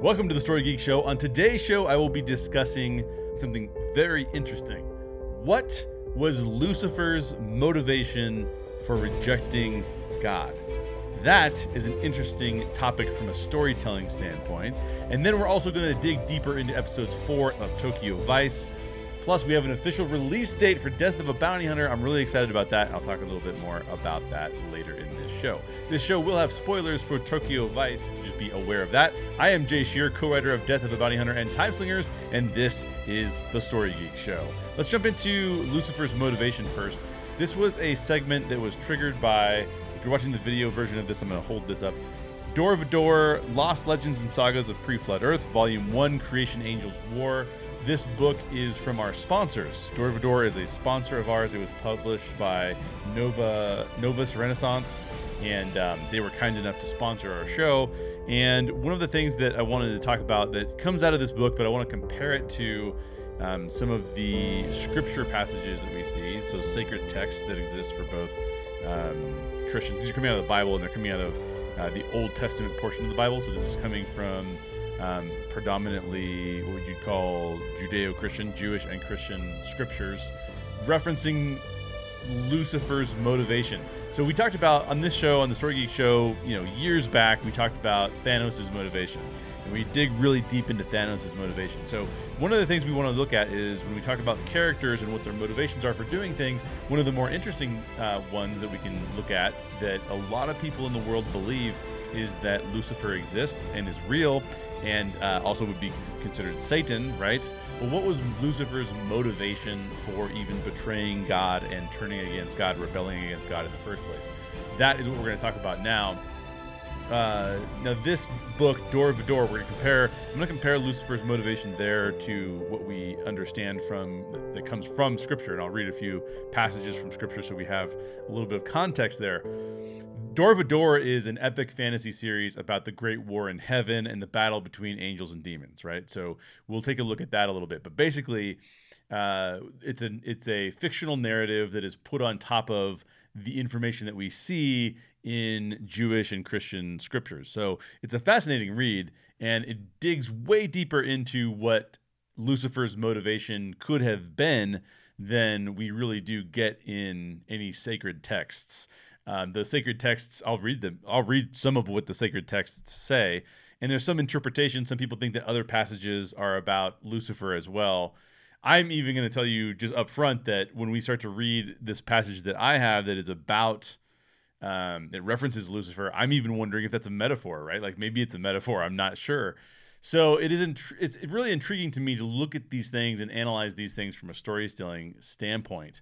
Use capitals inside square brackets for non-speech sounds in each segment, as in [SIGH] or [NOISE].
Welcome to the Story Geek Show. On today's show, I will be discussing something very interesting. What was Lucifer's motivation for rejecting God? That is an interesting topic from a storytelling standpoint. And then we're also going to dig deeper into episodes four of Tokyo Vice. Plus, we have an official release date for Death of a Bounty Hunter. I'm really excited about that. I'll talk a little bit more about that later in this show. This show will have spoilers for Tokyo Vice, so just be aware of that. I am Jay Shear, co writer of Death of a Bounty Hunter and Time Slingers, and this is the Story Geek Show. Let's jump into Lucifer's motivation first. This was a segment that was triggered by, if you're watching the video version of this, I'm going to hold this up. Dorvador, Lost Legends and Sagas of Pre Flood Earth, Volume 1, Creation Angels War. This book is from our sponsors. Dorvador is a sponsor of ours. It was published by Nova Novus Renaissance, and um, they were kind enough to sponsor our show. And one of the things that I wanted to talk about that comes out of this book, but I want to compare it to um, some of the scripture passages that we see, so sacred texts that exist for both um, Christians. These are coming out of the Bible, and they're coming out of uh, the Old Testament portion of the Bible. So this is coming from um, predominantly what you'd call Judeo-Christian, Jewish and Christian scriptures, referencing Lucifer's motivation. So we talked about on this show, on the Story Geek show, you know, years back, we talked about Thanos' motivation. And we dig really deep into Thanos' motivation. So one of the things we want to look at is when we talk about the characters and what their motivations are for doing things, one of the more interesting uh, ones that we can look at that a lot of people in the world believe is that Lucifer exists and is real and uh, also would be considered Satan, right? Well, what was Lucifer's motivation for even betraying God and turning against God, rebelling against God in the first place? That is what we're going to talk about now. Uh, now, this book, Dorvador, we're going to compare. I'm going to compare Lucifer's motivation there to what we understand from that comes from Scripture, and I'll read a few passages from Scripture so we have a little bit of context there. Door is an epic fantasy series about the great war in heaven and the battle between angels and demons, right? So we'll take a look at that a little bit. But basically, uh, it's an it's a fictional narrative that is put on top of the information that we see in Jewish and Christian scriptures. So it's a fascinating read, and it digs way deeper into what Lucifer's motivation could have been than we really do get in any sacred texts. Um, the sacred texts, I'll read them. I'll read some of what the sacred texts say. And there's some interpretation. Some people think that other passages are about Lucifer as well. I'm even going to tell you just up front that when we start to read this passage that I have that is about, um, it references Lucifer, I'm even wondering if that's a metaphor, right? Like maybe it's a metaphor. I'm not sure. So it is int- it's really intriguing to me to look at these things and analyze these things from a story storytelling standpoint.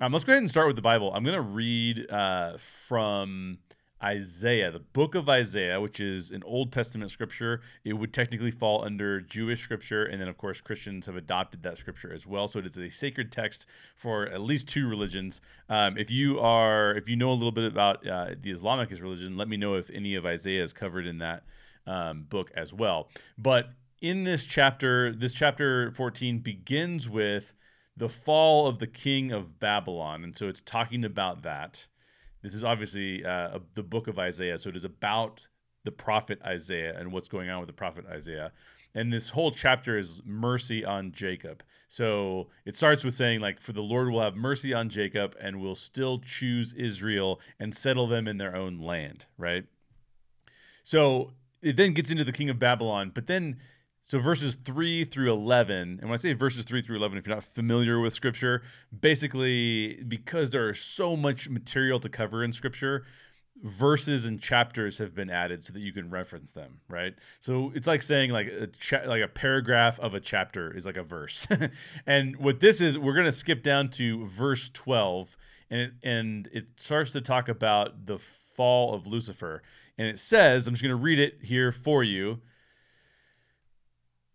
Um, let's go ahead and start with the Bible. I'm going to read uh, from Isaiah, the book of Isaiah, which is an Old Testament scripture. It would technically fall under Jewish scripture. And then, of course, Christians have adopted that scripture as well. So it is a sacred text for at least two religions. Um, if you are, if you know a little bit about uh, the Islamic religion, let me know if any of Isaiah is covered in that um, book as well. But in this chapter, this chapter 14 begins with the fall of the king of Babylon. And so it's talking about that. This is obviously uh, the book of Isaiah. So it is about the prophet Isaiah and what's going on with the prophet Isaiah. And this whole chapter is mercy on Jacob. So it starts with saying, like, for the Lord will have mercy on Jacob and will still choose Israel and settle them in their own land, right? So it then gets into the king of Babylon, but then so verses 3 through 11, and when I say verses 3 through 11, if you're not familiar with scripture, basically because there is so much material to cover in scripture, verses and chapters have been added so that you can reference them, right? So it's like saying like a cha- like a paragraph of a chapter is like a verse. [LAUGHS] and what this is, we're going to skip down to verse 12 and it, and it starts to talk about the fall of Lucifer. And it says, I'm just going to read it here for you.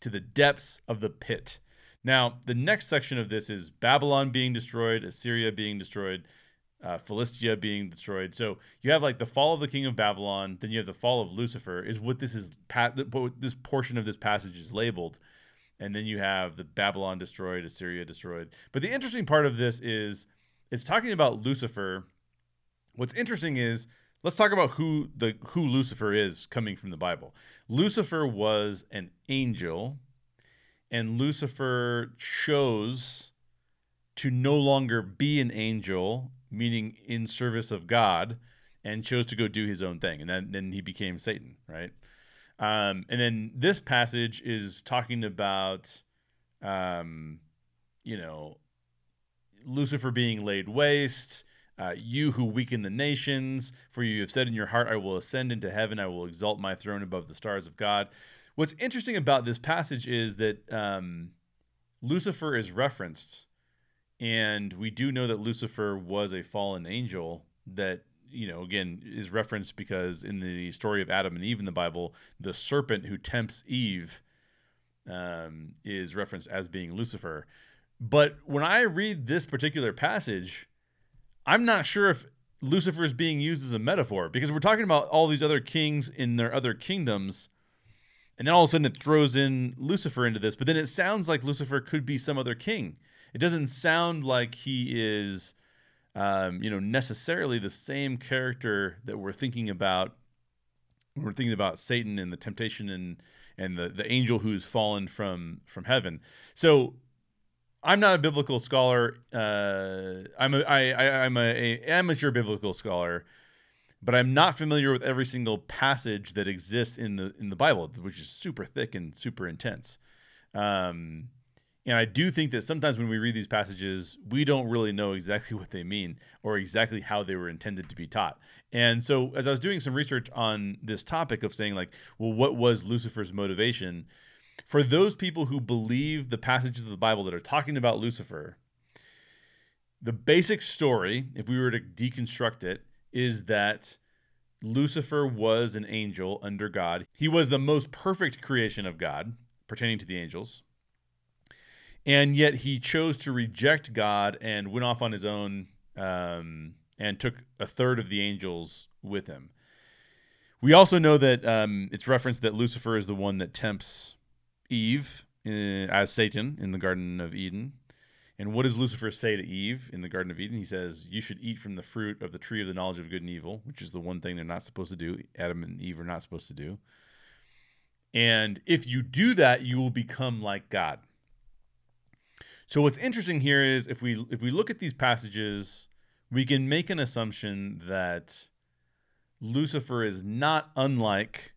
to the depths of the pit. Now, the next section of this is Babylon being destroyed, Assyria being destroyed, uh, Philistia being destroyed. So you have like the fall of the king of Babylon, then you have the fall of Lucifer. Is what this is. What this portion of this passage is labeled, and then you have the Babylon destroyed, Assyria destroyed. But the interesting part of this is it's talking about Lucifer. What's interesting is let's talk about who the who Lucifer is coming from the Bible. Lucifer was an angel, and Lucifer chose to no longer be an angel, meaning in service of God, and chose to go do his own thing. And then, then he became Satan, right? Um, and then this passage is talking about, um, you know, Lucifer being laid waste. Uh, you who weaken the nations, for you have said in your heart, I will ascend into heaven, I will exalt my throne above the stars of God. What's interesting about this passage is that um, Lucifer is referenced, and we do know that Lucifer was a fallen angel that you know, again, is referenced because in the story of Adam and Eve in the Bible, the serpent who tempts Eve um, is referenced as being Lucifer. But when I read this particular passage, I'm not sure if Lucifer is being used as a metaphor because we're talking about all these other kings in their other kingdoms. And then all of a sudden it throws in Lucifer into this, but then it sounds like Lucifer could be some other king. It doesn't sound like he is um, you know, necessarily the same character that we're thinking about. When we're thinking about Satan and the temptation and and the the angel who's fallen from from heaven. So I'm not a biblical scholar. Uh, I'm a I, I I'm a, a amateur biblical scholar, but I'm not familiar with every single passage that exists in the in the Bible, which is super thick and super intense. Um, and I do think that sometimes when we read these passages, we don't really know exactly [LAUGHS] what they mean or exactly how they were intended to be taught. And so, as I was doing some research on this topic of saying, like, well, what was Lucifer's motivation? For those people who believe the passages of the Bible that are talking about Lucifer, the basic story, if we were to deconstruct it, is that Lucifer was an angel under God. He was the most perfect creation of God pertaining to the angels and yet he chose to reject God and went off on his own um, and took a third of the angels with him. We also know that um, it's referenced that Lucifer is the one that tempts Eve uh, as Satan in the Garden of Eden. And what does Lucifer say to Eve in the Garden of Eden? He says, You should eat from the fruit of the tree of the knowledge of good and evil, which is the one thing they're not supposed to do. Adam and Eve are not supposed to do. And if you do that, you will become like God. So what's interesting here is if we if we look at these passages, we can make an assumption that Lucifer is not unlike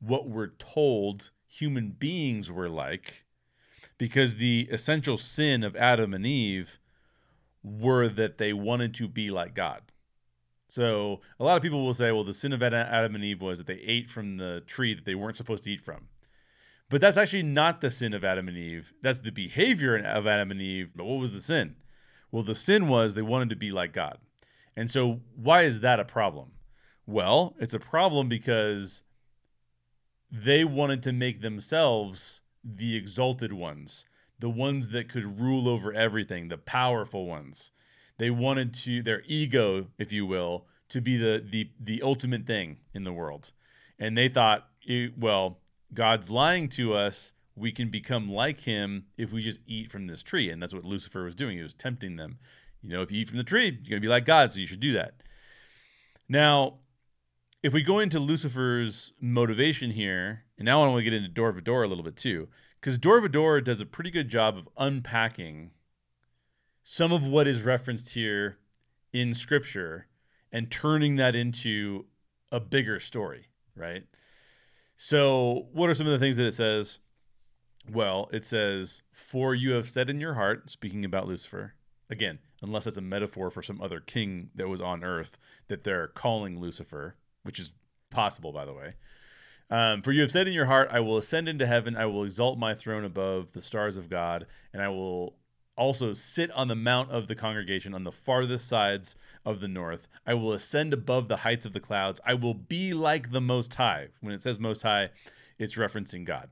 what we're told human beings were like because the essential sin of Adam and Eve were that they wanted to be like God. So a lot of people will say, well, the sin of Adam and Eve was that they ate from the tree that they weren't supposed to eat from. But that's actually not the sin of Adam and Eve. That's the behavior of Adam and Eve. But what was the sin? Well, the sin was they wanted to be like God. And so, why is that a problem? Well, it's a problem because they wanted to make themselves the exalted ones, the ones that could rule over everything, the powerful ones. They wanted to their ego, if you will, to be the the the ultimate thing in the world. And they thought, well, God's lying to us. We can become like him if we just eat from this tree. And that's what Lucifer was doing. He was tempting them. You know, if you eat from the tree, you're going to be like God, so you should do that. Now, if we go into Lucifer's motivation here, and now I want to get into Dorvador a little bit too, because Dorvador does a pretty good job of unpacking some of what is referenced here in Scripture and turning that into a bigger story, right? So, what are some of the things that it says? Well, it says, For you have said in your heart, speaking about Lucifer, again, unless it's a metaphor for some other king that was on earth that they're calling Lucifer, which is possible, by the way. Um, for you have said in your heart, I will ascend into heaven, I will exalt my throne above the stars of God, and I will also sit on the mount of the congregation on the farthest sides of the north. I will ascend above the heights of the clouds. I will be like the Most High. When it says Most High, it's referencing God.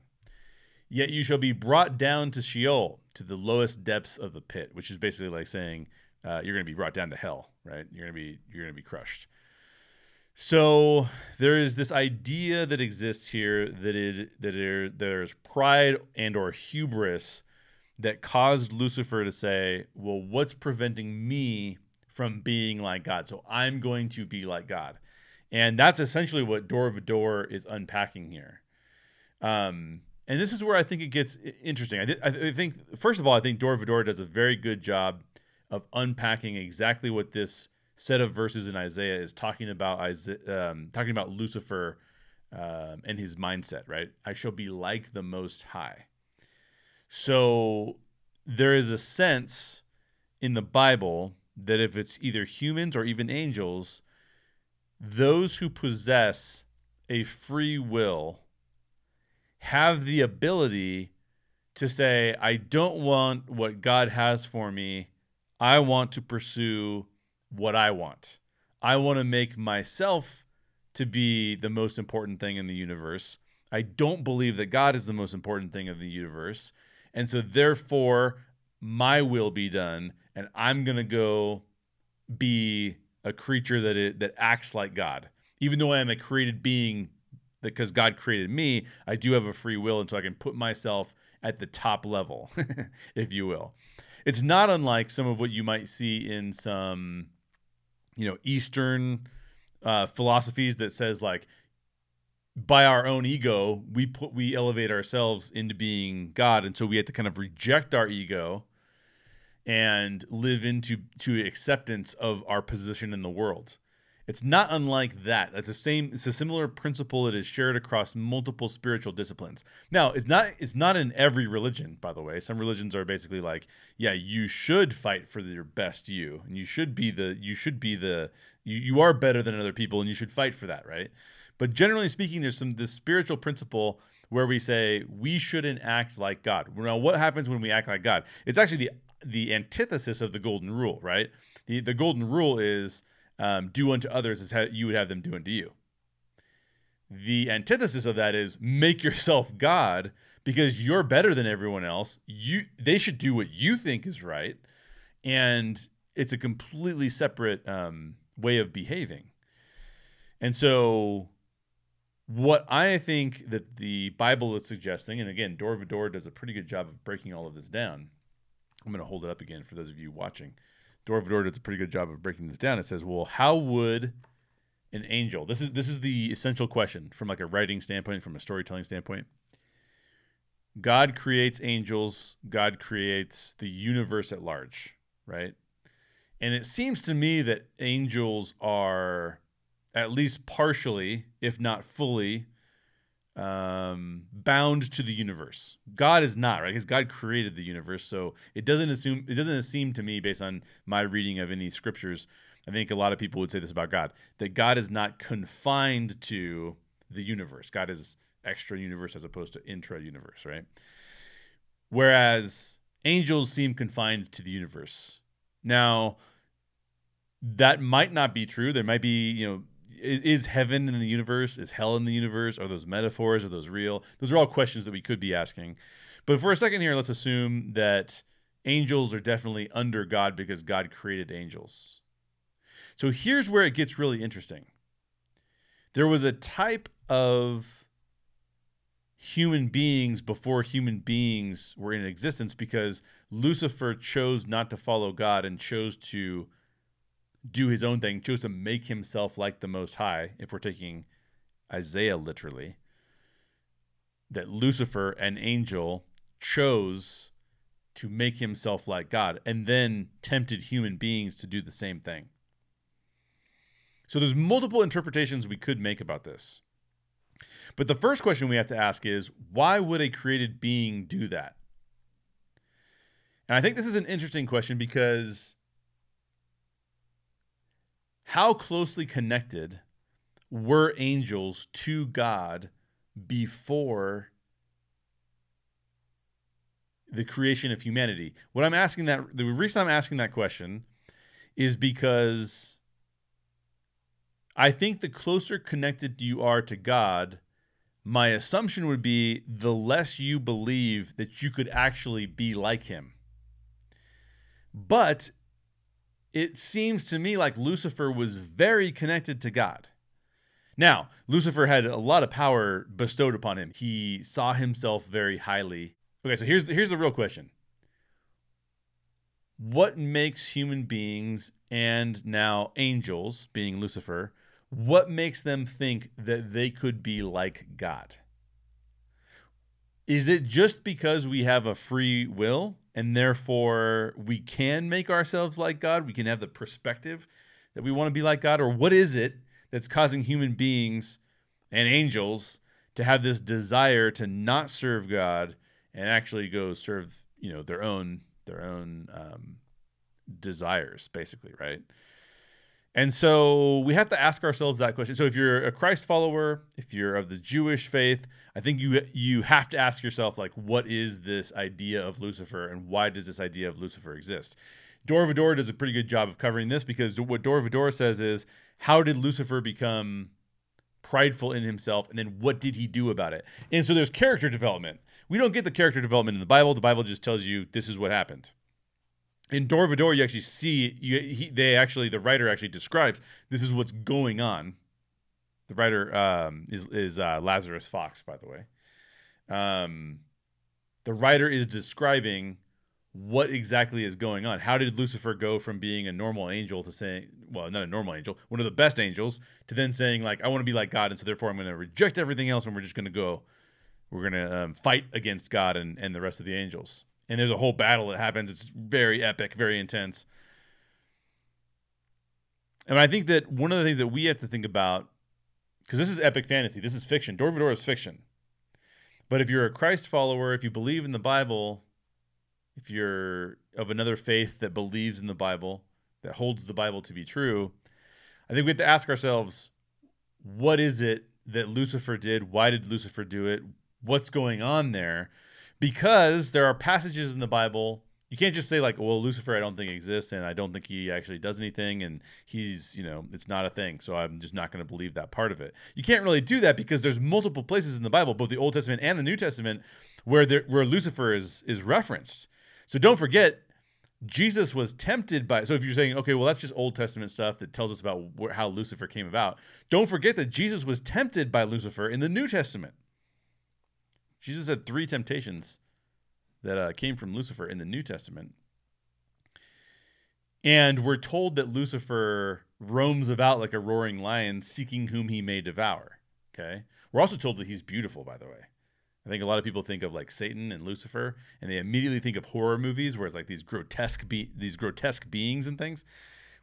Yet you shall be brought down to Sheol, to the lowest depths of the pit, which is basically like saying uh, you're going to be brought down to hell, right? You're going to be you're going to be crushed. So there is this idea that exists here that it that there, there's pride and or hubris that caused Lucifer to say, "Well, what's preventing me from being like God? So I'm going to be like God." And that's essentially what Dorvador is unpacking here. Um, and this is where I think it gets interesting. I, th- I think, first of all, I think Dorvador does a very good job of unpacking exactly what this set of verses in Isaiah is talking about. Isaiah, um, talking about Lucifer um, and his mindset. Right? I shall be like the Most High. So there is a sense in the Bible that if it's either humans or even angels, those who possess a free will have the ability to say, I don't want what God has for me. I want to pursue what I want. I want to make myself to be the most important thing in the universe. I don't believe that God is the most important thing of the universe. And so therefore my will be done and I'm going to go be a creature that it, that acts like God. Even though I am a created being because God created me, I do have a free will, and so I can put myself at the top level, [LAUGHS] if you will. It's not unlike some of what you might see in some, you know, Eastern uh, philosophies that says like, by our own ego, we put we elevate ourselves into being God, and so we have to kind of reject our ego and live into to acceptance of our position in the world. It's not unlike that. That's the same. It's a similar principle that is shared across multiple spiritual disciplines. Now, it's not. It's not in every religion, by the way. Some religions are basically like, yeah, you should fight for your best you, and you should be the. You should be the. You, you are better than other people, and you should fight for that, right? But generally speaking, there's some this spiritual principle where we say we shouldn't act like God. Now, what happens when we act like God? It's actually the the antithesis of the golden rule, right? The the golden rule is um, do unto others as you would have them do unto you. The antithesis of that is make yourself God because you're better than everyone else. You they should do what you think is right, and it's a completely separate um, way of behaving. And so, what I think that the Bible is suggesting, and again, Dorvador does a pretty good job of breaking all of this down. I'm going to hold it up again for those of you watching. Dorvador does a pretty good job of breaking this down. It says, well, how would an angel? This is this is the essential question from like a writing standpoint, from a storytelling standpoint. God creates angels. God creates the universe at large, right? And it seems to me that angels are at least partially, if not fully, um, bound to the universe. God is not right because God created the universe, so it doesn't assume it doesn't seem to me, based on my reading of any scriptures. I think a lot of people would say this about God that God is not confined to the universe. God is extra universe as opposed to intra universe, right? Whereas angels seem confined to the universe. Now, that might not be true. There might be, you know, is heaven in the universe? Is hell in the universe? Are those metaphors? Are those real? Those are all questions that we could be asking. But for a second here, let's assume that angels are definitely under God because God created angels. So here's where it gets really interesting. There was a type of human beings before human beings were in existence because Lucifer chose not to follow God and chose to do his own thing, chose to make himself like the Most High, if we're taking Isaiah literally, that Lucifer, an angel, chose to make himself like God and then tempted human beings to do the same thing. So there's multiple interpretations we could make about this. But the first question we have to ask is why would a created being do that? And I think this is an interesting question because how closely connected were angels to God before the creation of humanity? What I'm asking that the reason I'm asking that question is because I think the closer connected you are to God, my assumption would be the less you believe that you could actually be like him. But it seems to me like Lucifer was very connected to God. Now, Lucifer had a lot of power bestowed upon him. He saw himself very highly. Okay, so here's here's the real question. What makes human beings and now angels, being Lucifer, what makes them think that they could be like God? Is it just because we have a free will and therefore we can make ourselves like God? We can have the perspective that we want to be like God? Or what is it that's causing human beings and angels to have this desire to not serve God and actually go serve, you know, their own their own um, desires, basically, right? And so we have to ask ourselves that question. So if you're a Christ follower, if you're of the Jewish faith, I think you you have to ask yourself like what is this idea of Lucifer and why does this idea of Lucifer exist? Dorvador does a pretty good job of covering this because what Dorvador says is how did Lucifer become prideful in himself and then what did he do about it? And so there's character development. We don't get the character development in the Bible. The Bible just tells you this is what happened in Dorvador, you actually see you he, they actually the writer actually describes this is what's going on. The writer um, is is uh, Lazarus Fox, by the way. Um, the writer is describing what exactly is going on. How did Lucifer go from being a normal angel to saying, well, not a normal angel, one of the best angels, to then saying like, I want to be like God, and so therefore I'm going to reject everything else, and we're just going to go, we're going to um, fight against God and and the rest of the angels and there's a whole battle that happens. It's very epic, very intense. And I think that one of the things that we have to think about, because this is epic fantasy, this is fiction. Dorvador is fiction. But if you're a Christ follower, if you believe in the Bible, if you're of another faith that believes in the Bible, that holds the Bible to be true, I think we have to ask ourselves, what is it that Lucifer did? Why did Lucifer do it? What's going on there? Because there are passages in the Bible. You can't just say like, "Well, Lucifer, I don't think exists, and I don't think he actually does anything, and he's, you know, it's not a thing." So I'm just not going to believe that part of it. You can't really do that because there's multiple places in the Bible, both the Old Testament and the New Testament, where there, where Lucifer is is referenced. So don't forget, Jesus was tempted by. So if you're saying, okay, well, that's just Old Testament stuff that tells us about wh- how Lucifer came about. Don't forget that Jesus was tempted by Lucifer in the New Testament. Jesus had three temptations that uh, came from Lucifer in the New Testament. And we're told that Lucifer roams about like a roaring lion, seeking whom he may devour. Okay. We're also told that he's beautiful, by the way. I think a lot of people think of like Satan and Lucifer, and they immediately think of horror movies where it's like these grotesque be- these grotesque beings and things.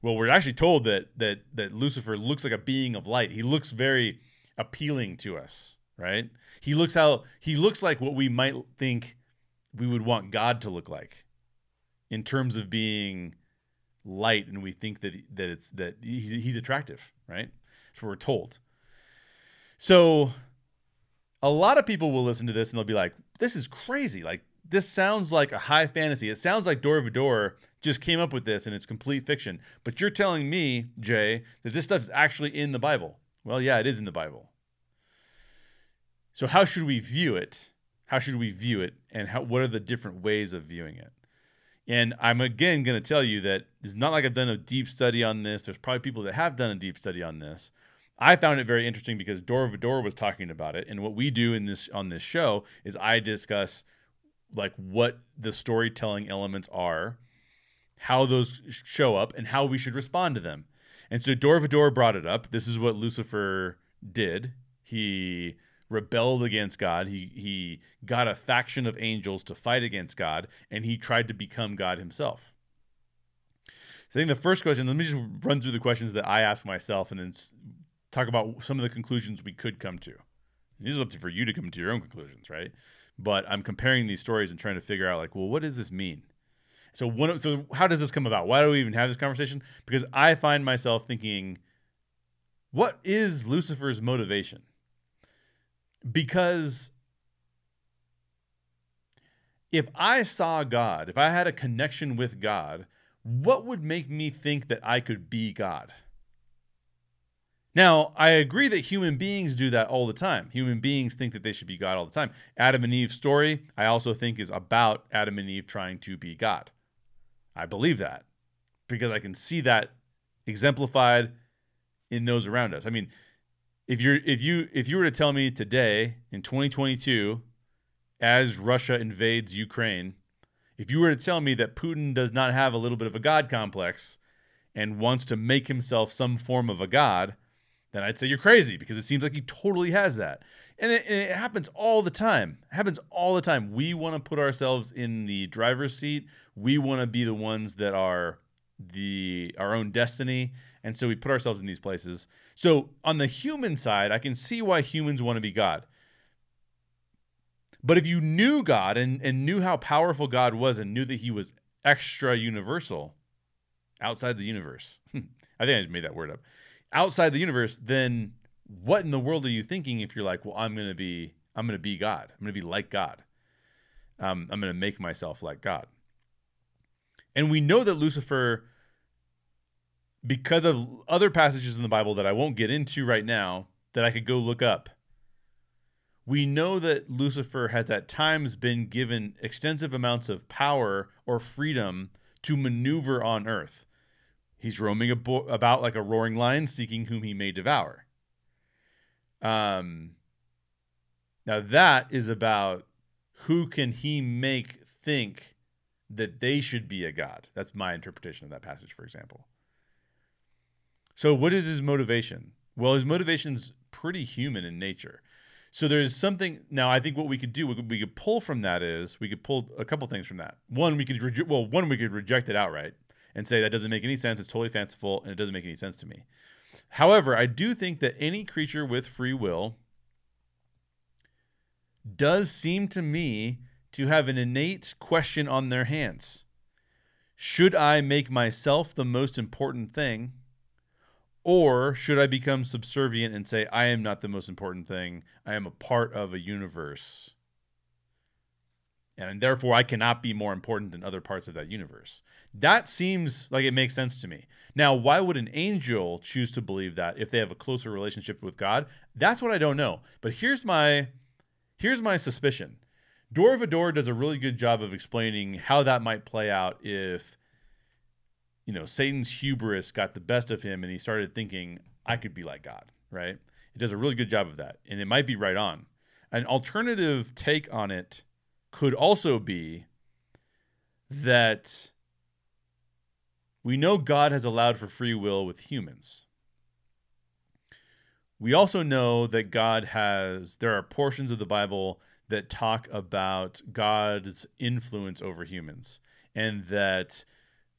Well, we're actually told that that that Lucifer looks like a being of light. He looks very appealing to us right? He looks how he looks like what we might think we would want God to look like in terms of being light and we think that that it's that he's, attractive, right? That's what we're told. So a lot of people will listen to this and they'll be like, this is crazy. Like this sounds like a high fantasy. It sounds like Dorvador just came up with this and it's complete fiction. But you're telling me, Jay, that this stuff is actually in the Bible. Well, yeah, it is in the Bible. So how should we view it? How should we view it? And how, what are the different ways of viewing it? And I'm again going to tell you that it's not like I've done a deep study on this. There's probably people that have done a deep study on this. I found it very interesting because Dorvador was talking about it, and what we do in this on this show is I discuss like what the storytelling elements are, how those show up, and how we should respond to them. And so Dorvador brought it up. This is what Lucifer did. He rebelled against God. He he got a faction of angels to fight against God, and he tried to become God himself. So I think the first question. Let me just run through the questions that I ask myself, and then talk about some of the conclusions we could come to. These are up to for you to come to your own conclusions, right? But I'm comparing these stories and trying to figure out, like, well, what does this mean? So one, so how does this come about? Why do we even have this conversation? Because I find myself thinking, what is Lucifer's motivation? Because if I saw God, if I had a connection with God, what would make me think that I could be God? Now, I agree that human beings do that all the time. Human beings think that they should be God all the time. Adam and Eve's story, I also think, is about Adam and Eve trying to be God. I believe that because I can see that exemplified in those around us. I mean, if you're if you if you were to tell me today in 2022 as Russia invades Ukraine, if you were to tell me that Putin does not have a little bit of a god complex and wants to make himself some form of a god, then I'd say you're crazy because it seems like he totally has that. And it, and it happens all the time. It happens all the time. We want to put ourselves in the driver's seat. We want to be the ones that are the our own destiny. And so we put ourselves in these places. So on the human side, I can see why humans want to be God. But if you knew God and, and knew how powerful God was and knew that he was extra universal outside the universe, [LAUGHS] I think I just made that word up outside the universe, then what in the world are you thinking if you're like, well, I'm gonna be I'm gonna be God. I'm gonna be like God. Um, I'm gonna make myself like God. And we know that Lucifer, because of other passages in the Bible that I won't get into right now, that I could go look up. We know that Lucifer has at times been given extensive amounts of power or freedom to maneuver on earth. He's roaming abo- about like a roaring lion, seeking whom he may devour. Um, now that is about who can he make think that they should be a god. That's my interpretation of that passage, for example. So, what is his motivation? Well, his motivation's pretty human in nature. So there's something now. I think what we could do, we could, we could pull from that is we could pull a couple things from that. One, we could well, one we could reject it outright and say that doesn't make any sense. It's totally fanciful and it doesn't make any sense to me. However, I do think that any creature with free will does seem to me to have an innate question on their hands. Should I make myself the most important thing? Or should I become subservient and say, I am not the most important thing? I am a part of a universe and therefore I cannot be more important than other parts of that universe. That seems like it makes sense to me. Now, why would an angel choose to believe that if they have a closer relationship with God? That's what I don't know. But here's my here's my suspicion. Dorvador does a really good job of explaining how that might play out if you know Satan's hubris got the best of him and he started thinking I could be like God, right? It does a really good job of that, and it might be right on. An alternative take on it could also be that we know God has allowed for free will with humans. We also know that God has, there are portions of the Bible that talk about God's influence over humans and that,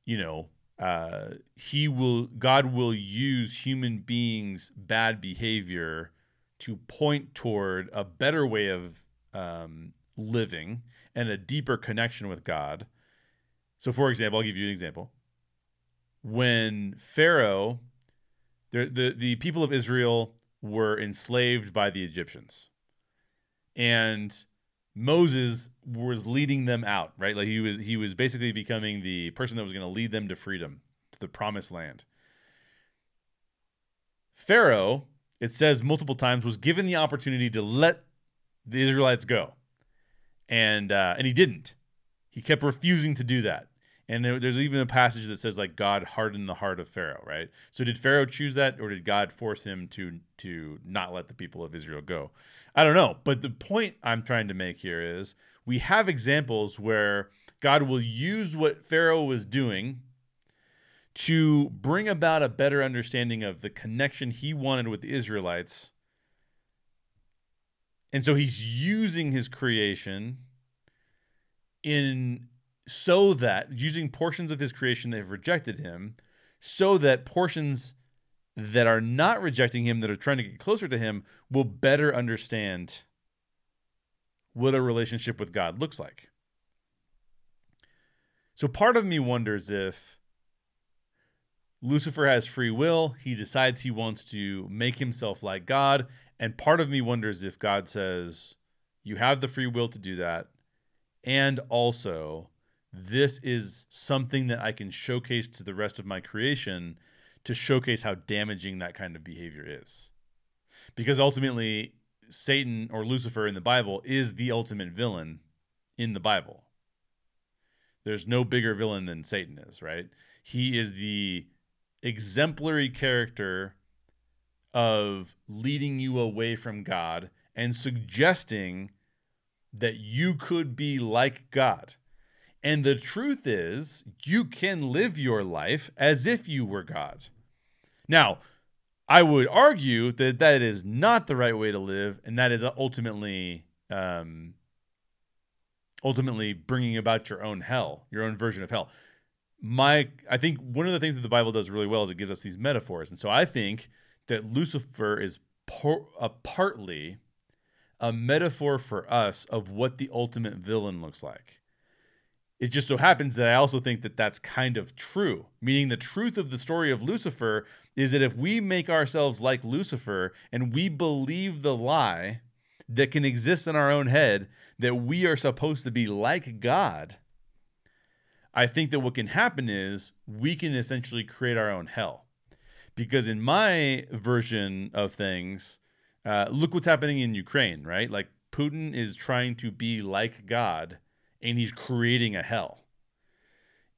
you know, uh, he will, God will use human beings' bad behavior to point toward a better way of um, living and a deeper connection with God. So, for example, I'll give you an example. When Pharaoh, the, the, the people of Israel were enslaved by the Egyptians, and Moses was leading them out, right? Like he was he was basically becoming the person that was going to lead them to freedom, to the promised land. Pharaoh, it says multiple times, was given the opportunity to let the Israelites go and uh, and he didn't. He kept refusing to do that. And there's even a passage that says like God hardened the heart of Pharaoh, right? So did Pharaoh choose that, or did God force him to to not let the people of Israel go? I don't know. But the point I'm trying to make here is we have examples where God will use what Pharaoh was doing to bring about a better understanding of the connection he wanted with the Israelites and so he's using his creation in so that using portions of his creation that have rejected him, so that portions that are not rejecting him, that are trying to get closer to him, will better understand what a relationship with God looks like. So part of me wonders if Lucifer has free will, he decides he wants to make himself like God, and part of me wonders if God says, You have the free will to do that. And also, this is something that I can showcase to the rest of my creation to showcase how damaging that kind of behavior is. Because ultimately, Satan or Lucifer in the Bible is the ultimate villain in the Bible. There's no bigger villain than Satan is, right? He is the exemplary character of leading you away from God and suggesting that you could be like God. And the truth is, you can live your life as if you were God. Now, I would argue that that is not the right way to live, and that is ultimately, um, ultimately bringing about your own hell, your own version of hell. My, I think one of the things that the Bible does really well is it gives us these metaphors, and so I think that Lucifer is por- partly a metaphor for us of what the ultimate villain looks like. It just so happens that I also think that that's kind of true, meaning the truth of the story of Lucifer is that if we make ourselves like Lucifer and we believe the lie that can exist in our own head that we are supposed to be like God, I think that what can happen is we can essentially create our own hell. Because in my version of things, uh, look what's happening in Ukraine, right? Like Putin is trying to be like God and he's creating a hell.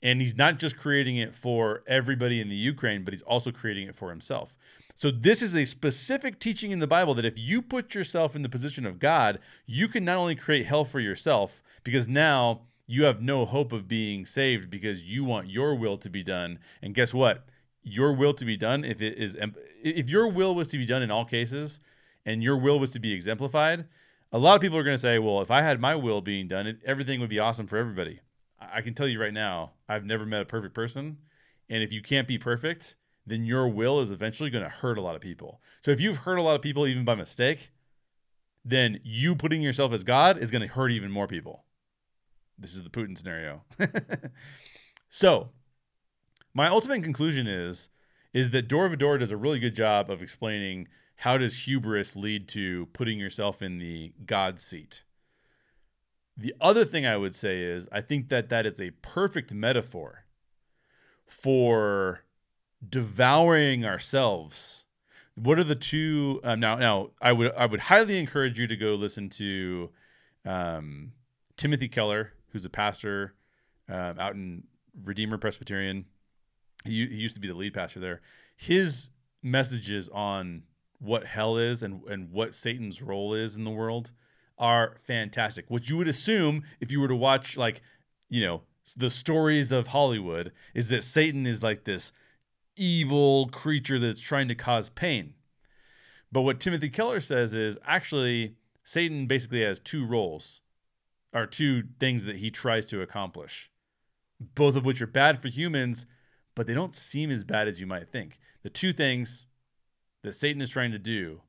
And he's not just creating it for everybody in the Ukraine, but he's also creating it for himself. So, this is a specific teaching in the Bible that if you put yourself in the position of God, you can not only create hell for yourself, because now you have no hope of being saved because you want your will to be done. And guess what? Your will to be done, if it is, if your will was to be done in all cases, and your will was to be exemplified, a lot of people are going to say, well, if I had my will being done, it, everything would be awesome for everybody. I can tell you right now, I've never met a perfect person. And if you can't be perfect, then your will is eventually going to hurt a lot of people. So if you've hurt a lot of people even by mistake, then you putting yourself as God is going to hurt even more people. This is the Putin scenario. [LAUGHS] so, my ultimate conclusion is is that Dorvador does a really good job of explaining how does hubris lead to putting yourself in the God seat? The other thing I would say is I think that that is a perfect metaphor for devouring ourselves. What are the two? Um, now, now I would I would highly encourage you to go listen to um, Timothy Keller, who's a pastor um, out in Redeemer Presbyterian. He, he used to be the lead pastor there. His messages on what hell is and, and what Satan's role is in the world are fantastic. What you would assume if you were to watch, like, you know, the stories of Hollywood is that Satan is like this evil creature that's trying to cause pain. But what Timothy Keller says is actually Satan basically has two roles or two things that he tries to accomplish, both of which are bad for humans, but they don't seem as bad as you might think. The two things that Satan is trying to do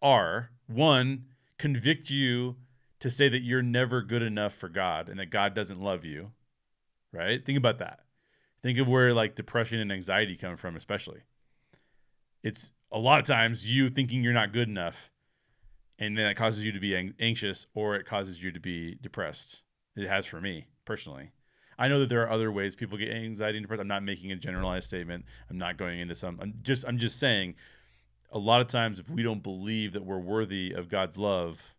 are one, convict you to say that you're never good enough for God and that God doesn't love you. Right? Think about that. Think of where like depression and anxiety come from, especially. It's a lot of times you thinking you're not good enough, and then it causes you to be anxious or it causes you to be depressed. It has for me personally. I know that there are other ways people get anxiety and depression. I'm not making a generalized statement. I'm not going into some. I'm just I'm just saying a lot of times if we don't believe that we're worthy of God's love,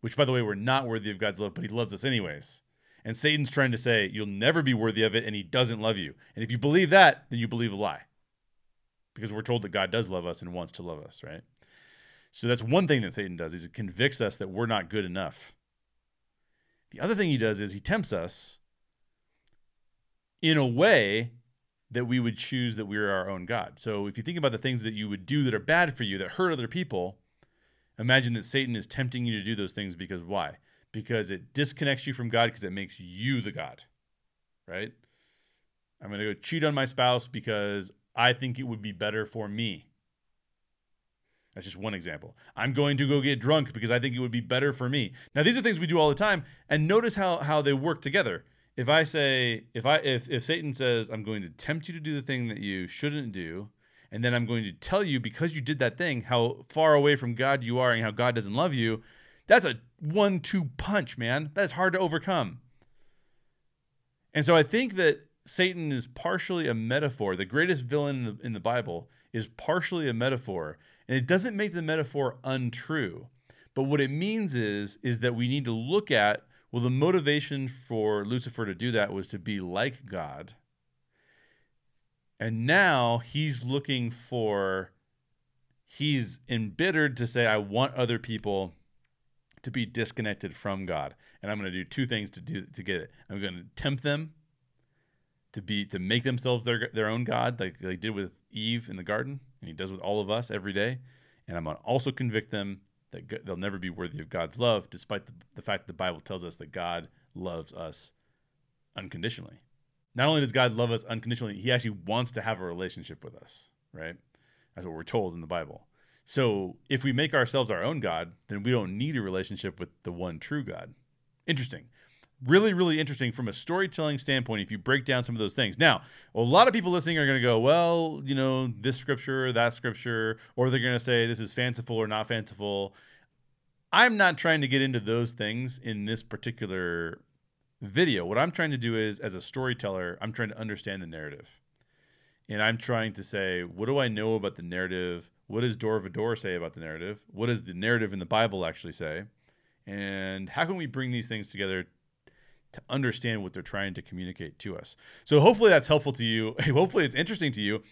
which by the way, we're not worthy of God's love, but he loves us anyways. And Satan's trying to say you'll never be worthy of it and he doesn't love you. And if you believe that, then you believe a lie. Because we're told that God does love us and wants to love us, right? So that's one thing that Satan does is it convicts us that we're not good enough. The other thing he does is he tempts us in a way that we would choose that we are our own God. So if you think about the things that you would do that are bad for you, that hurt other people, imagine that Satan is tempting you to do those things because why? Because it disconnects you from God because it makes you the God, right? I'm going to go cheat on my spouse because I think it would be better for me. That's just one example. I'm going to go get drunk because I think it would be better for me. Now, these are things we do all the time, and notice how, how they work together if I say if I if if Satan says I'm going to tempt you to do the thing that you shouldn't do, and then I'm going to tell you because you did that thing how far away from God you are and how God doesn't love you, that's a one-two punch, man. That's hard to overcome. And so I think that Satan is partially a metaphor. The greatest villain in the, in the Bible is partially a metaphor, and it doesn't make the metaphor untrue. But what it means is is that we need to look at well the motivation for Lucifer to do that was to be like God. And now he's looking for he's embittered to say I want other people to be disconnected from God. And I'm going to do two things to do to get it. I'm going to tempt them to be to make themselves their their own god like they did with Eve in the garden and he does with all of us every day. And I'm going to also convict them that they'll never be worthy of God's love despite the, the fact that the Bible tells us that God loves us unconditionally. Not only does God love us unconditionally, he actually wants to have a relationship with us, right? That's what we're told in the Bible. So if we make ourselves our own God, then we don't need a relationship with the one true God. Interesting. Really, really interesting from a storytelling standpoint if you break down some of those things. Now, a lot of people listening are going to go, well, you know, this scripture, that scripture, or they're going to say this is fanciful or not fanciful. I'm not trying to get into those things in this particular video. What I'm trying to do is, as a storyteller, I'm trying to understand the narrative. And I'm trying to say, what do I know about the narrative? What does Dorvador say about the narrative? What does the narrative in the Bible actually say? And how can we bring these things together to understand what they're trying to communicate to us? So hopefully that's helpful to you. [LAUGHS] hopefully it's interesting to you.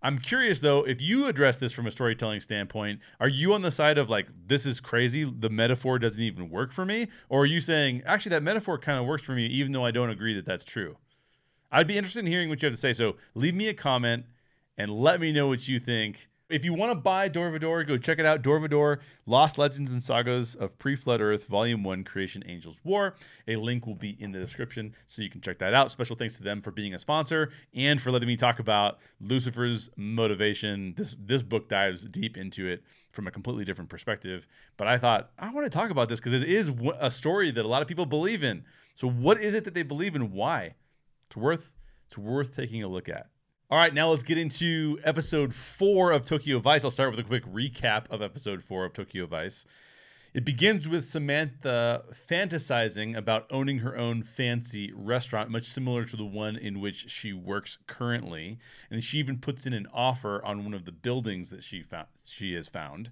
I'm curious though, if you address this from a storytelling standpoint, are you on the side of like, this is crazy, the metaphor doesn't even work for me? Or are you saying, actually, that metaphor kind of works for me, even though I don't agree that that's true? I'd be interested in hearing what you have to say. So leave me a comment and let me know what you think. If you want to buy Dorvador, go check it out. Dorvador, Lost Legends and Sagas of Pre-Flood Earth, Volume 1, Creation Angels War. A link will be in the description so you can check that out. Special thanks to them for being a sponsor and for letting me talk about Lucifer's motivation. This this book dives deep into it from a completely different perspective. But I thought, I want to talk about this because it is a story that a lot of people believe in. So what is it that they believe in? Why? It's worth it's worth taking a look at. All right, now let's get into episode four of Tokyo Vice. I'll start with a quick recap of episode four of Tokyo Vice. It begins with Samantha fantasizing about owning her own fancy restaurant, much similar to the one in which she works currently. And she even puts in an offer on one of the buildings that she found she has found.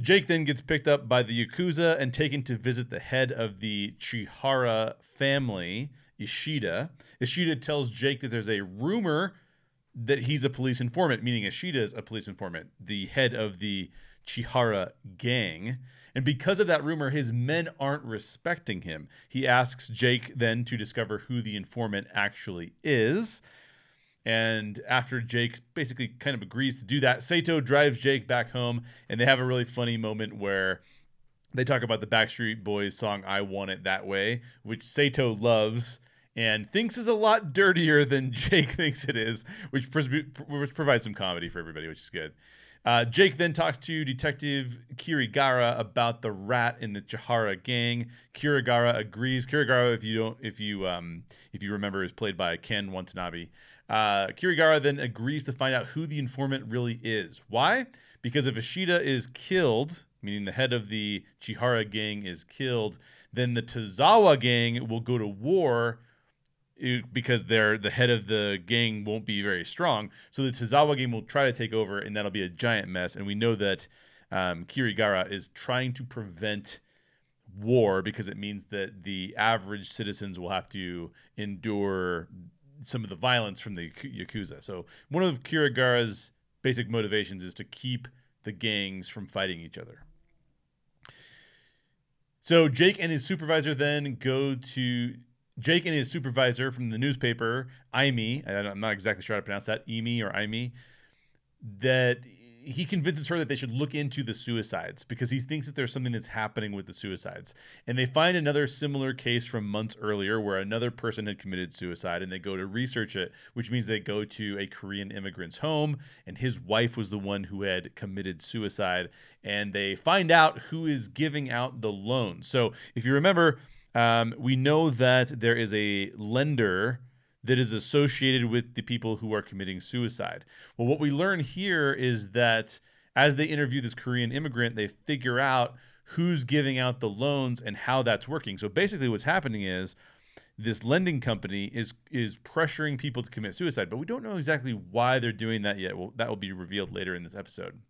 Jake then gets picked up by the Yakuza and taken to visit the head of the Chihara family, Ishida. Ishida tells Jake that there's a rumor that he's a police informant, meaning Ishida is a police informant, the head of the Chihara gang. And because of that rumor, his men aren't respecting him. He asks Jake then to discover who the informant actually is. And after Jake basically kind of agrees to do that, Sato drives Jake back home, and they have a really funny moment where they talk about the Backstreet Boys song I Want It That Way, which Sato loves and thinks is a lot dirtier than [LAUGHS] Jake thinks it is, which, which provides some comedy for everybody, which is good. Uh, Jake then talks to Detective Kirigara about the rat in the Chihara gang. Kirigara agrees. Kirigara, if you don't, if you um, if you remember, is played by Ken Watanabe. Uh, Kirigara then agrees to find out who the informant really is. Why? Because if Ishida is killed, meaning the head of the Chihara gang is killed, then the Tozawa gang will go to war because they're the head of the gang won't be very strong. So the Tozawa gang will try to take over, and that'll be a giant mess. And we know that um, Kirigara is trying to prevent war because it means that the average citizens will have to endure some of the violence from the yakuza. So one of Kirigara's basic motivations is to keep the gangs from fighting each other. So Jake and his supervisor then go to Jake and his supervisor from the newspaper, Imi, I'm not exactly sure how to pronounce that, Imi or Imi, that he convinces her that they should look into the suicides because he thinks that there's something that's happening with the suicides. And they find another similar case from months earlier where another person had committed suicide and they go to research it, which means they go to a Korean immigrant's home and his wife was the one who had committed suicide. And they find out who is giving out the loan. So if you remember, um, we know that there is a lender that is associated with the people who are committing suicide. Well, what we learn here is that as they interview this Korean immigrant, they figure out who's giving out the loans and how that's working. So basically, what's happening is this lending company is is pressuring people to commit suicide, but we don't know exactly why they're doing that yet. Well, that will be revealed later in this episode.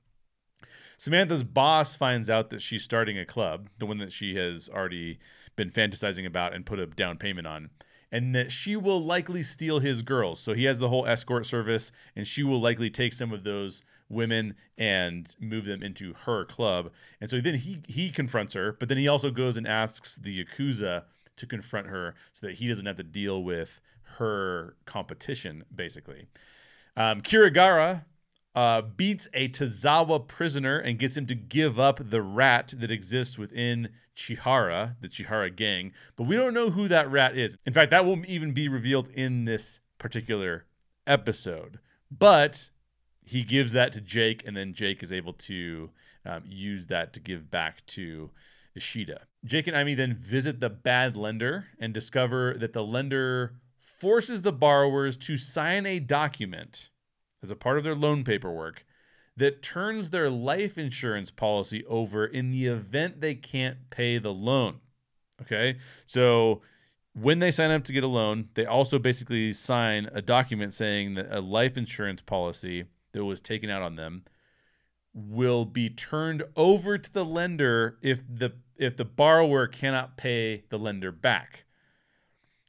Samantha's boss finds out that she's starting a club, the one that she has already been fantasizing about and put a down payment on, and that she will likely steal his girls. So he has the whole escort service, and she will likely take some of those women and move them into her club. And so then he he confronts her, but then he also goes and asks the yakuza to confront her so that he doesn't have to deal with her competition, basically. Um, Kirigara uh, beats a Tozawa prisoner and gets him to give up the rat that exists within Chihara, the Chihara gang. But we don't know who that rat is. In fact, that won't even be revealed in this particular episode. But he gives that to Jake, and then Jake is able to um, use that to give back to Ishida. Jake and Amy then visit the bad lender and discover that the lender forces the borrowers to sign a document as a part of their loan paperwork that turns their life insurance policy over in the event they can't pay the loan. Okay? So when they sign up to get a loan, they also basically sign a document saying that a life insurance policy that was taken out on them will be turned over to the lender if the if the borrower cannot pay the lender back.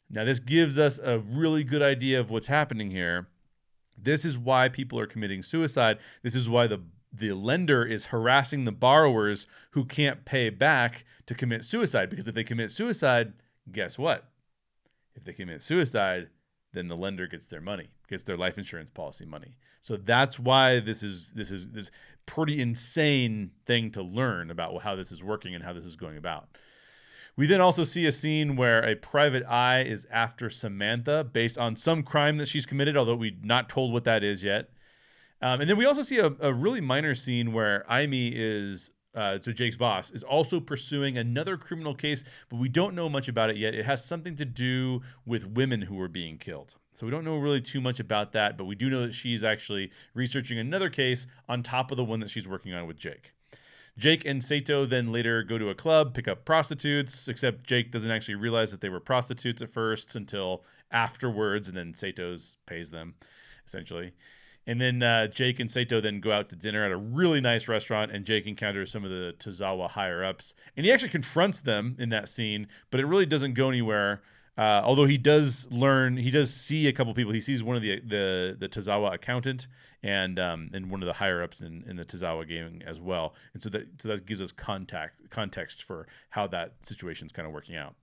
Now this gives us a really good idea of what's happening here this is why people are committing suicide. This is why the the lender is harassing the borrowers who can't pay back to commit suicide because if they commit suicide, guess what? If they commit suicide, then the lender gets their money, gets their life insurance policy money. So that's why this is this is this pretty insane thing to learn about how this is working and how this is going about. We then also see a scene where a private eye is after Samantha based on some crime that she's committed, although we're not told what that is yet. Um, and then we also see a, a really minor scene where Amy is, uh, so Jake's boss, is also pursuing another criminal case, but we don't know much about it yet. It has something to do with women who were being killed. So we don't know really too much about that, but we do know that she's actually researching another case on top of the one that she's working on with Jake. Jake and Sato then later go to a club, pick up prostitutes, except Jake doesn't actually realize that they were prostitutes at first until afterwards, and then Sato's pays them, essentially. And then uh, Jake and Sato then go out to dinner at a really nice restaurant, and Jake encounters some of the Tozawa higher ups. And he actually confronts them in that scene, but it really doesn't go anywhere. Uh, although he does learn, he does see a couple people. He sees one of the the the Tozawa accountant and um, and one of the higher ups in, in the Tozawa gaming as well. And so that so that gives us contact context for how that situation is kind of working out.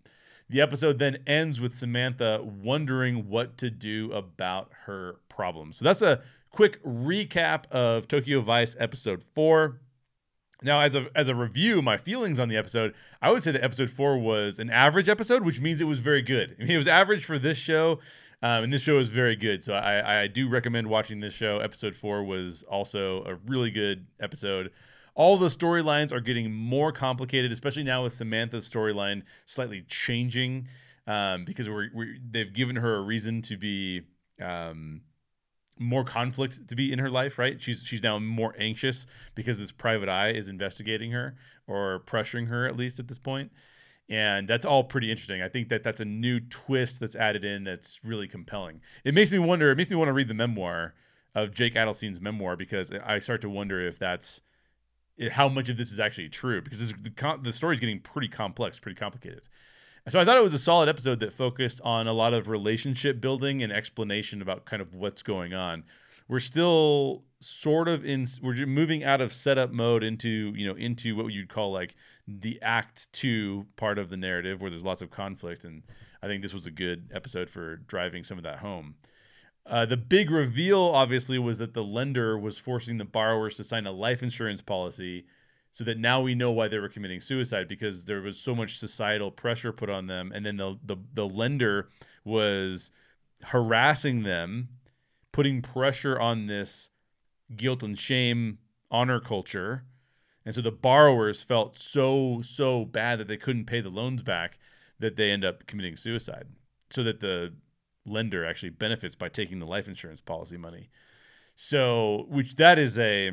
The episode then ends with Samantha wondering what to do about her problems. So that's a quick recap of Tokyo Vice episode four. Now, as a as a review, my feelings on the episode, I would say that episode four was an average episode, which means it was very good. I [LAUGHS] mean, it was average for this show, um, and this show is very good. So I, I do recommend watching this show. Episode four was also a really good episode. All the storylines are getting more complicated, especially now with Samantha's storyline slightly changing um, because we're, we're, they've given her a reason to be. Um, more conflict to be in her life, right? She's she's now more anxious because this private eye is investigating her or pressuring her at least at this point. And that's all pretty interesting. I think that that's a new twist that's added in that's really compelling. It makes me wonder, it makes me want to read the memoir of Jake Adelstein's memoir because I start to wonder if that's how much of this is actually true because this, the the story is getting pretty complex, pretty complicated. So I thought it was a solid episode that focused on a lot of relationship building and explanation about kind of what's going on. We're still sort of in we're moving out of setup mode into, you know, into what you'd call like the act 2 part of the narrative where there's lots of conflict and I think this was a good episode for driving some of that home. Uh, the big reveal, obviously, was that the lender was forcing the borrowers to sign a life insurance policy so that now we know why they were committing suicide because there was so much societal pressure put on them and then the the, the lender was harassing them putting pressure on this guilt and shame honor culture. And so the borrowers felt so so bad that they couldn't pay the loans back that they end up committing suicide so that the lender actually benefits by taking the life insurance policy money. So which that is a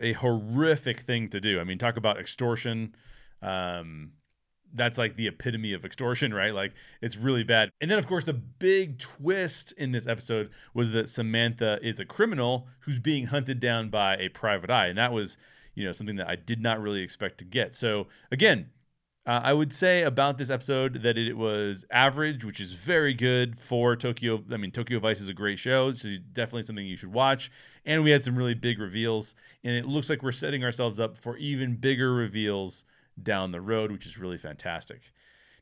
a horrific thing to do. I mean, talk about extortion. Um, that's like the epitome of extortion, [LAUGHS] right? Like it's really bad. And then of course the big twist in this episode was that Samantha is a criminal who's being hunted down by a private eye, and that was you know something that I did not really expect to get. So again, uh, I would say about this episode that it was average, which is very good for Tokyo. I mean, Tokyo Vice is a great show, It's definitely something you should watch. And we had some really big reveals, and it looks like we're setting ourselves up for even bigger reveals down the road, which is really fantastic.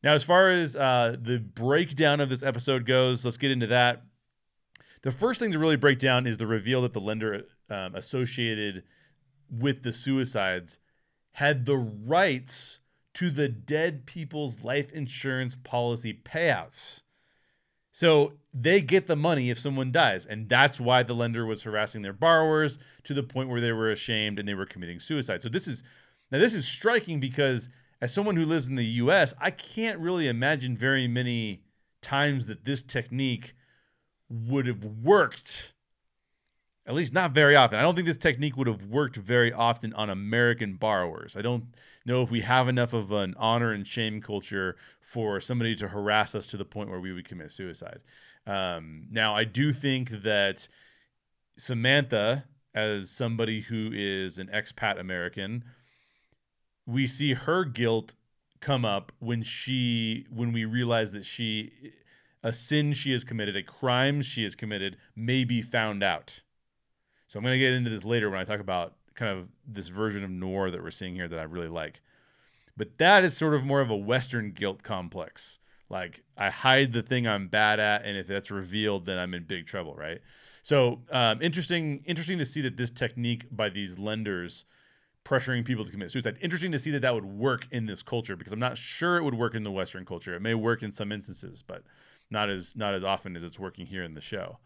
Now, as far as uh, the breakdown of this episode goes, let's get into that. The first thing to really break down is the reveal that the lender um, associated with the suicides had the rights to the dead people's life insurance policy payouts. So they get the money if someone dies. And that's why the lender was harassing their borrowers to the point where they were ashamed and they were committing suicide. So this is now this is striking because as someone who lives in the US, I can't really imagine very many times that this technique would have worked at least not very often. I don't think this technique would have worked very often on American borrowers. I don't know if we have enough of an honor and shame culture for somebody to harass us to the point where we would commit suicide. Um, now, I do think that Samantha, as somebody who is an expat American, we see her guilt come up when she when we realize that she a sin she has committed, a crime she has committed, may be found out so I'm going to get into this later when I talk about kind of this version of noir that we're seeing here that I really like. But that is sort of more of a Western guilt complex. Like I hide the thing I'm bad at, and if that's revealed, then I'm in big trouble, right? So um, interesting, interesting to see that this technique by these lenders pressuring people to commit suicide. Interesting to see that that would work in this culture because I'm not sure it would work in the Western culture. It may work in some instances, but not as not as often as it's working here in the show.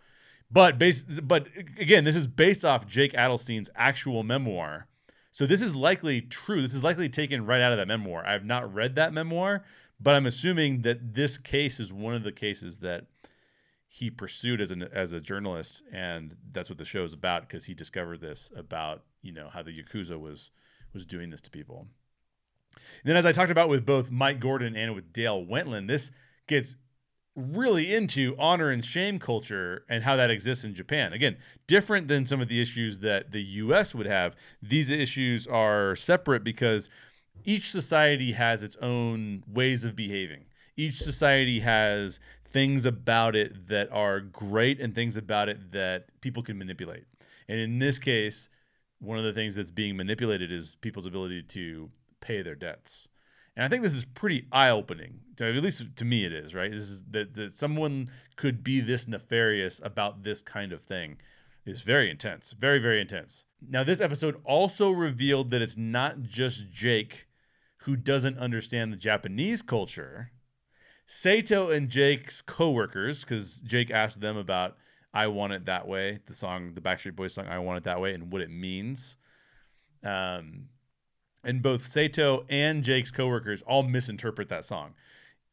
But base, but again, this is based off Jake Adelstein's actual memoir. So this is likely true. This is likely taken right out of that memoir. I have not read that memoir, but I'm assuming that this case is one of the cases that he pursued as an as a journalist, and that's what the show is about because he discovered this about you know how the yakuza was was doing this to people. And then, as I talked about with both Mike Gordon and with Dale Wentland, this gets really into honor and shame culture and how that exists in Japan. Again, different than some of the issues that the US would have. These issues are separate because each society has its own ways of behaving. Each society has things about it that are great and things about it that people can manipulate. And in this case, one of the things that's being manipulated is people's ability to pay their debts. And I think this is pretty eye opening. At least to me, it is, right? This is that, that someone could be this nefarious about this kind of thing is very intense. Very, very intense. Now, this episode also revealed that it's not just Jake who doesn't understand the Japanese culture. Sato and Jake's coworkers, because Jake asked them about I Want It That Way, the song, the Backstreet Boys song I Want It That Way, and what it means. Um, and both Sato and Jake's coworkers all misinterpret that song.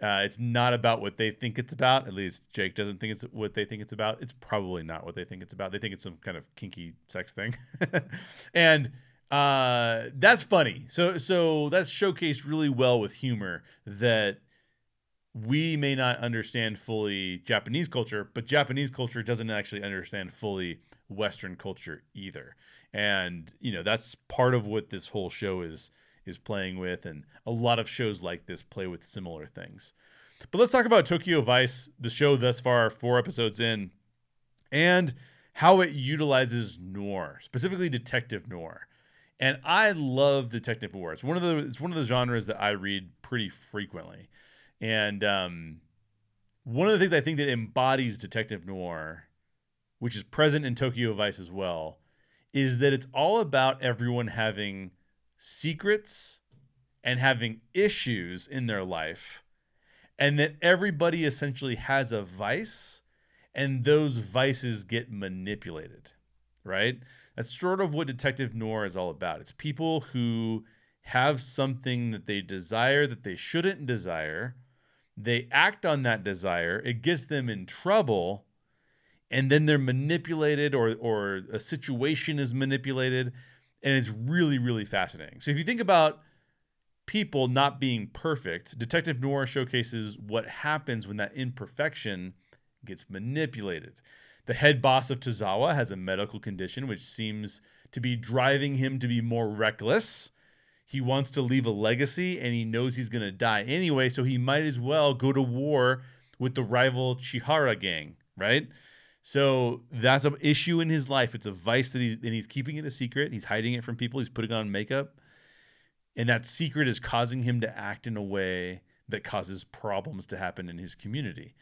Uh, it's not about what they think it's about. At least Jake doesn't think it's what they think it's about. It's probably not what they think it's about. They think it's some kind of kinky sex thing, [LAUGHS] and uh, that's funny. So so that's showcased really well with humor that we may not understand fully Japanese culture, but Japanese culture doesn't actually understand fully Western culture either. And you know that's part of what this whole show is is playing with. And a lot of shows like this play with similar things. But let's talk about tokyo vice the show thus far four episodes in and how it utilizes noir specifically detective noir. And i love detective noir. It's one of the it's one of the genres that i read pretty frequently and um, one of the things i think that embodies detective noir which is present in tokyo vice as well is that it's all about everyone having secrets and having issues in their life, and that everybody essentially has a vice, and those vices get manipulated, right? That's sort of what Detective Noir is all about. It's people who have something that they desire that they shouldn't desire. They act on that desire. It gets them in trouble and then they're manipulated or or a situation is manipulated and it's really really fascinating so if you think about people not being perfect, Detective Noir showcases what happens when that imperfection gets manipulated. The head boss of Tozawa has a medical condition which seems to be driving him to be more reckless. He wants to leave a legacy and he knows he's going to die anyway, so he might as well go to war with the rival Chihara gang, right? So that's an issue in his life. It's a vice that he's and he's keeping it a secret. He's hiding it from people. He's putting on makeup and that secret is causing him to act in a way that causes problems to happen in his community.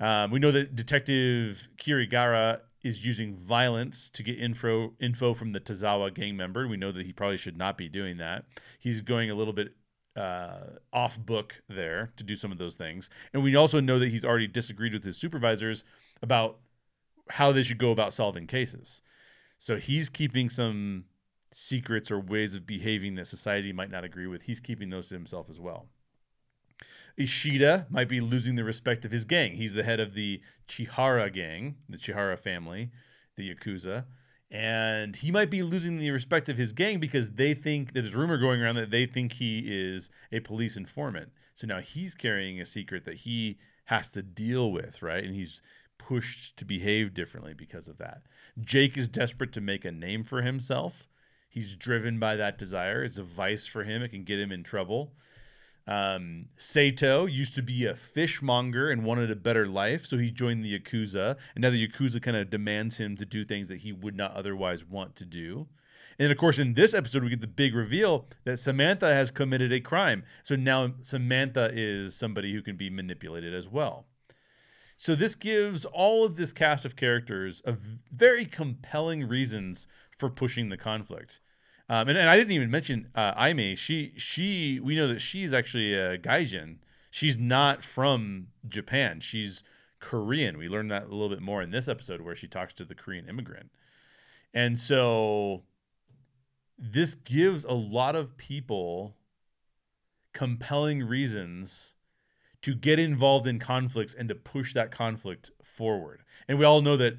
Um, we know that Detective Kirigara is using violence to get info info from the Tozawa gang member. We know that he probably should not be doing that. He's going a little bit uh, off book there to do some of those things, and we also know that he's already disagreed with his supervisors about how they should go about solving cases. So he's keeping some secrets or ways of behaving that society might not agree with, he's keeping those to himself as well. Ishida might be losing the respect of his gang. He's the head of the Chihara gang, the Chihara family, the Yakuza. And he might be losing the respect of his gang because they think there's a rumor going around that they think he is a police informant. So now he's carrying a secret that he has to deal with, right? And he's pushed to behave differently because of that. Jake is desperate to make a name for himself. He's driven by that desire. It's a vice for him. It can get him in trouble. Um, Sato used to be a fishmonger and wanted a better life, so he joined the Yakuza. And now the Yakuza kind of demands him to do things that he would not otherwise want to do. And of course, in this episode, we get the big reveal that Samantha has committed a crime. So now Samantha is somebody who can be manipulated as well. So this gives all of this cast of characters a very compelling reasons for pushing the conflict. Um, and, and I didn't even mention uh, Aimee. She she we know that she's actually a Gaijin. She's not from Japan. She's Korean. We learned that a little bit more in this episode where she talks to the Korean immigrant. And so this gives a lot of people compelling reasons to get involved in conflicts and to push that conflict forward. And we all know that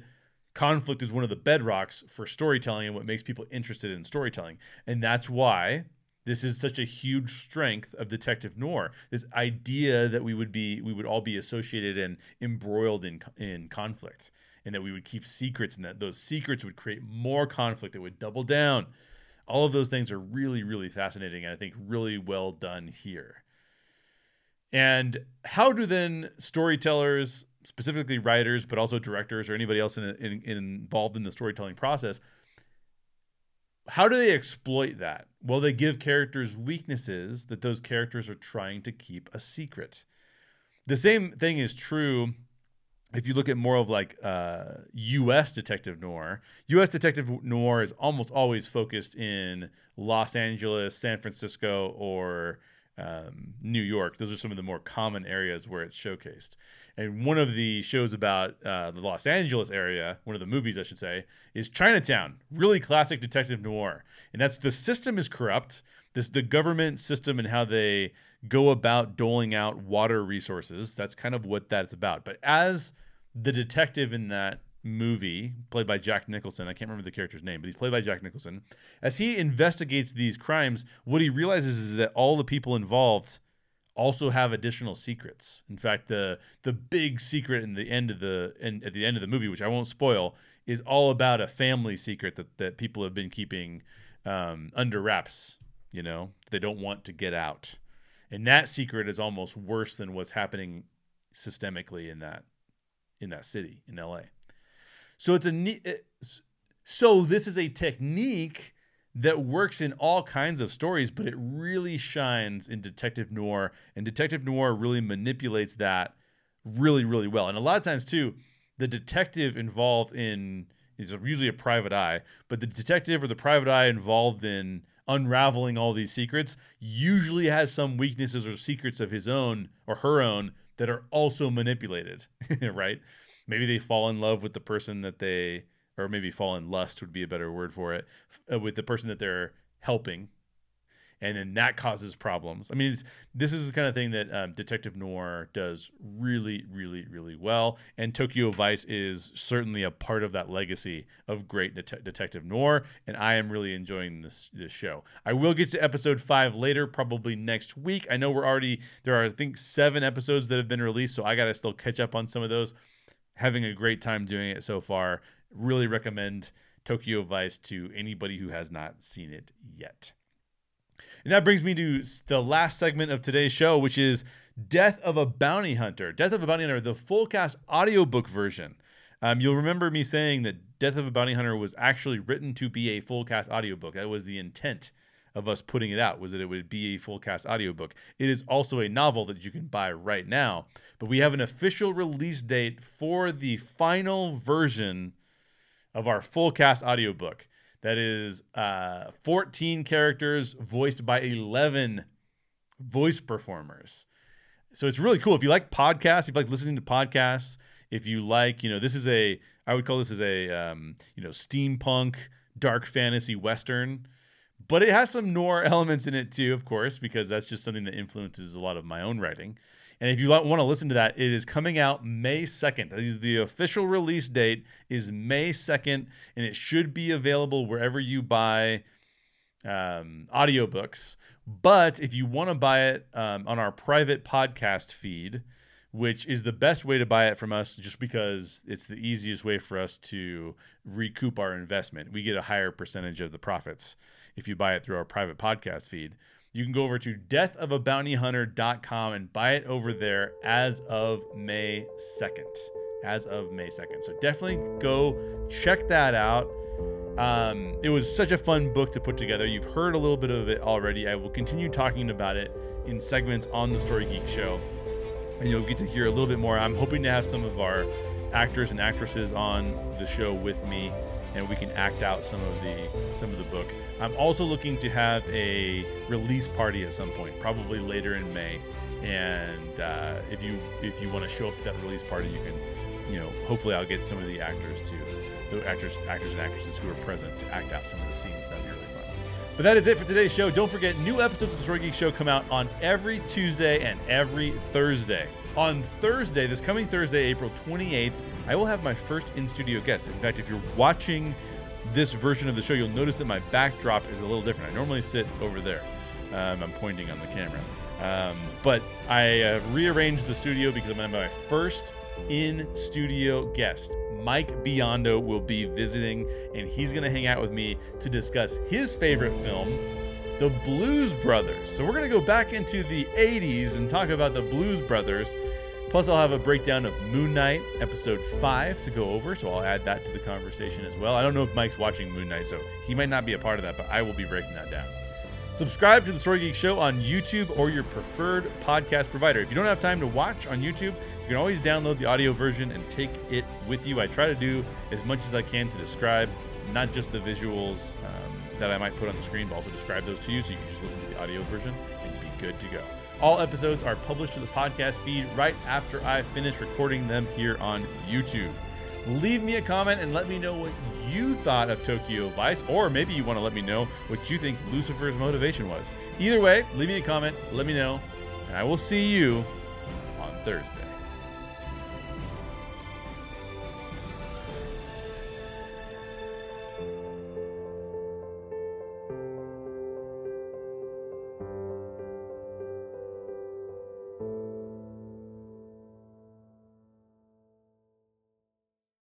conflict is one of the bedrocks for storytelling and what makes people interested in storytelling. And that's why this is such a huge strength of detective noir. This idea that we would be we would all be associated and embroiled in in conflict and that we would keep secrets and that those secrets would create more conflict that would double down. All of those things are really really fascinating and I think really well done here. And how do then storytellers specifically writers, but also directors or anybody else in, in, in involved in the storytelling process, how do they exploit that? Well, they give characters weaknesses that those characters are trying to keep a secret. The same thing is true if you look at more of like uh, U.S. detective noir. U.S. detective noir is almost always focused in Los Angeles, San Francisco, or um, New York. Those are some of the more common areas where it's showcased. And one of the shows about uh, the Los Angeles area, one of the movies, I should say, is Chinatown. Really classic detective noir. And that's the system is corrupt. This the government system and how they go about doling out water resources. That's kind of what that's about. But as the detective in that movie, played by Jack Nicholson. I can't remember the character's name, but he's played by Jack Nicholson. As he investigates these crimes, what he realizes is that all the people involved also have additional secrets. In fact, the the big secret in the end of the and at the end of the movie, which I won't spoil, is all about a family secret that that people have been keeping um, under wraps. You know, they don't want to get out, and that secret is almost worse than what's happening systemically in that in that city in LA. So it's a uh, so this is a technique that works in all kinds of stories, but it really shines in detective noir, and detective noir really manipulates that really really well. And a lot of times too, the detective involved in is usually a private eye, but the detective or the private eye involved in unraveling all these secrets usually has some weaknesses or secrets of his own or her own that are also manipulated, [LAUGHS] right? Maybe they fall in love with the person that they or maybe fall in lust would be a better word for it uh, with the person that they're helping and then that causes problems. I mean, this is the kind of thing that um, Detective Noir does really, really, really well, and Tokyo Vice is certainly a part of that legacy of great det- Detective Noir, and I am really enjoying this this show. I will get to episode five later, probably next week. I know we're already there are I think seven episodes that have been released, so I gotta still catch up on some of those. Having a great time doing it so far. Really recommend Tokyo Vice to anybody who has not seen it yet. And that brings me to the last segment of today's show, which is Death of a Bounty Hunter. Death of a Bounty Hunter, the full cast audiobook version. Um, you'll remember me saying that Death of a Bounty Hunter was actually written to be a full cast audiobook. That was the intent of us putting it out was that it would be a full cast audiobook. It is also a novel that you can buy right now, but we have an official release date for the final version of our full cast audiobook that is uh, 14 characters voiced by 11 voice performers. So it's really cool. If you like podcasts, if you like listening to podcasts, if you like, you know, this is a, I would call this as a, um, you know, steampunk, dark fantasy western, but it has some noir elements in it too, of course, because that's just something that influences a lot of my own writing. And if you want to listen to that, it is coming out May 2nd. The official release date is May 2nd, and it should be available wherever you buy um, audiobooks. But if you want to buy it um, on our private podcast feed, which is the best way to buy it from us just because it's the easiest way for us to recoup our investment. We get a higher percentage of the profits if you buy it through our private podcast feed you can go over to deathofabountyhunter.com and buy it over there as of May 2nd. As of May 2nd. So definitely go check that out. Um, it was such a fun book to put together. You've heard a little bit of it already. I will continue talking about it in segments on the Story Geek Show, and you'll get to hear a little bit more. I'm hoping to have some of our actors and actresses on the show with me and we can act out some of the some of the book. I'm also looking to have a release party at some point, probably later in May. And uh, if you if you want to show up to that release party, you can, you know, hopefully I'll get some of the actors to the actors actors and actresses who are present to act out some of the scenes. That'd be really fun. But that is it for today's show. Don't forget, new episodes of the Story Geek Show come out on every Tuesday and every Thursday. On Thursday, this coming Thursday, April 28th, I will have my first in studio guest. In fact, if you're watching this version of the show, you'll notice that my backdrop is a little different. I normally sit over there. Um, I'm pointing on the camera. Um, but I have rearranged the studio because I'm going to have my first in studio guest. Mike Biondo will be visiting, and he's going to hang out with me to discuss his favorite film, The Blues Brothers. So we're going to go back into the 80s and talk about The Blues Brothers Plus, I'll have a breakdown of Moon Knight episode 5 to go over, so I'll add that to the conversation as well. I don't know if Mike's watching Moon Knight, so he might not be a part of that, but I will be breaking that down. Subscribe to the Story Geek Show on YouTube or your preferred podcast provider. If you don't have time to watch on YouTube, you can always download the audio version and take it with you. I try to do as much as I can to describe not just the visuals um, that I might put on the screen, but also describe those to you so you can just listen to the audio version and be good to go. All episodes are published to the podcast feed right after I finish recording them here on YouTube. Leave me a comment and let me know what you thought of Tokyo Vice, or maybe you want to let me know what you think Lucifer's motivation was. Either way, leave me a comment, let me know, and I will see you on Thursday.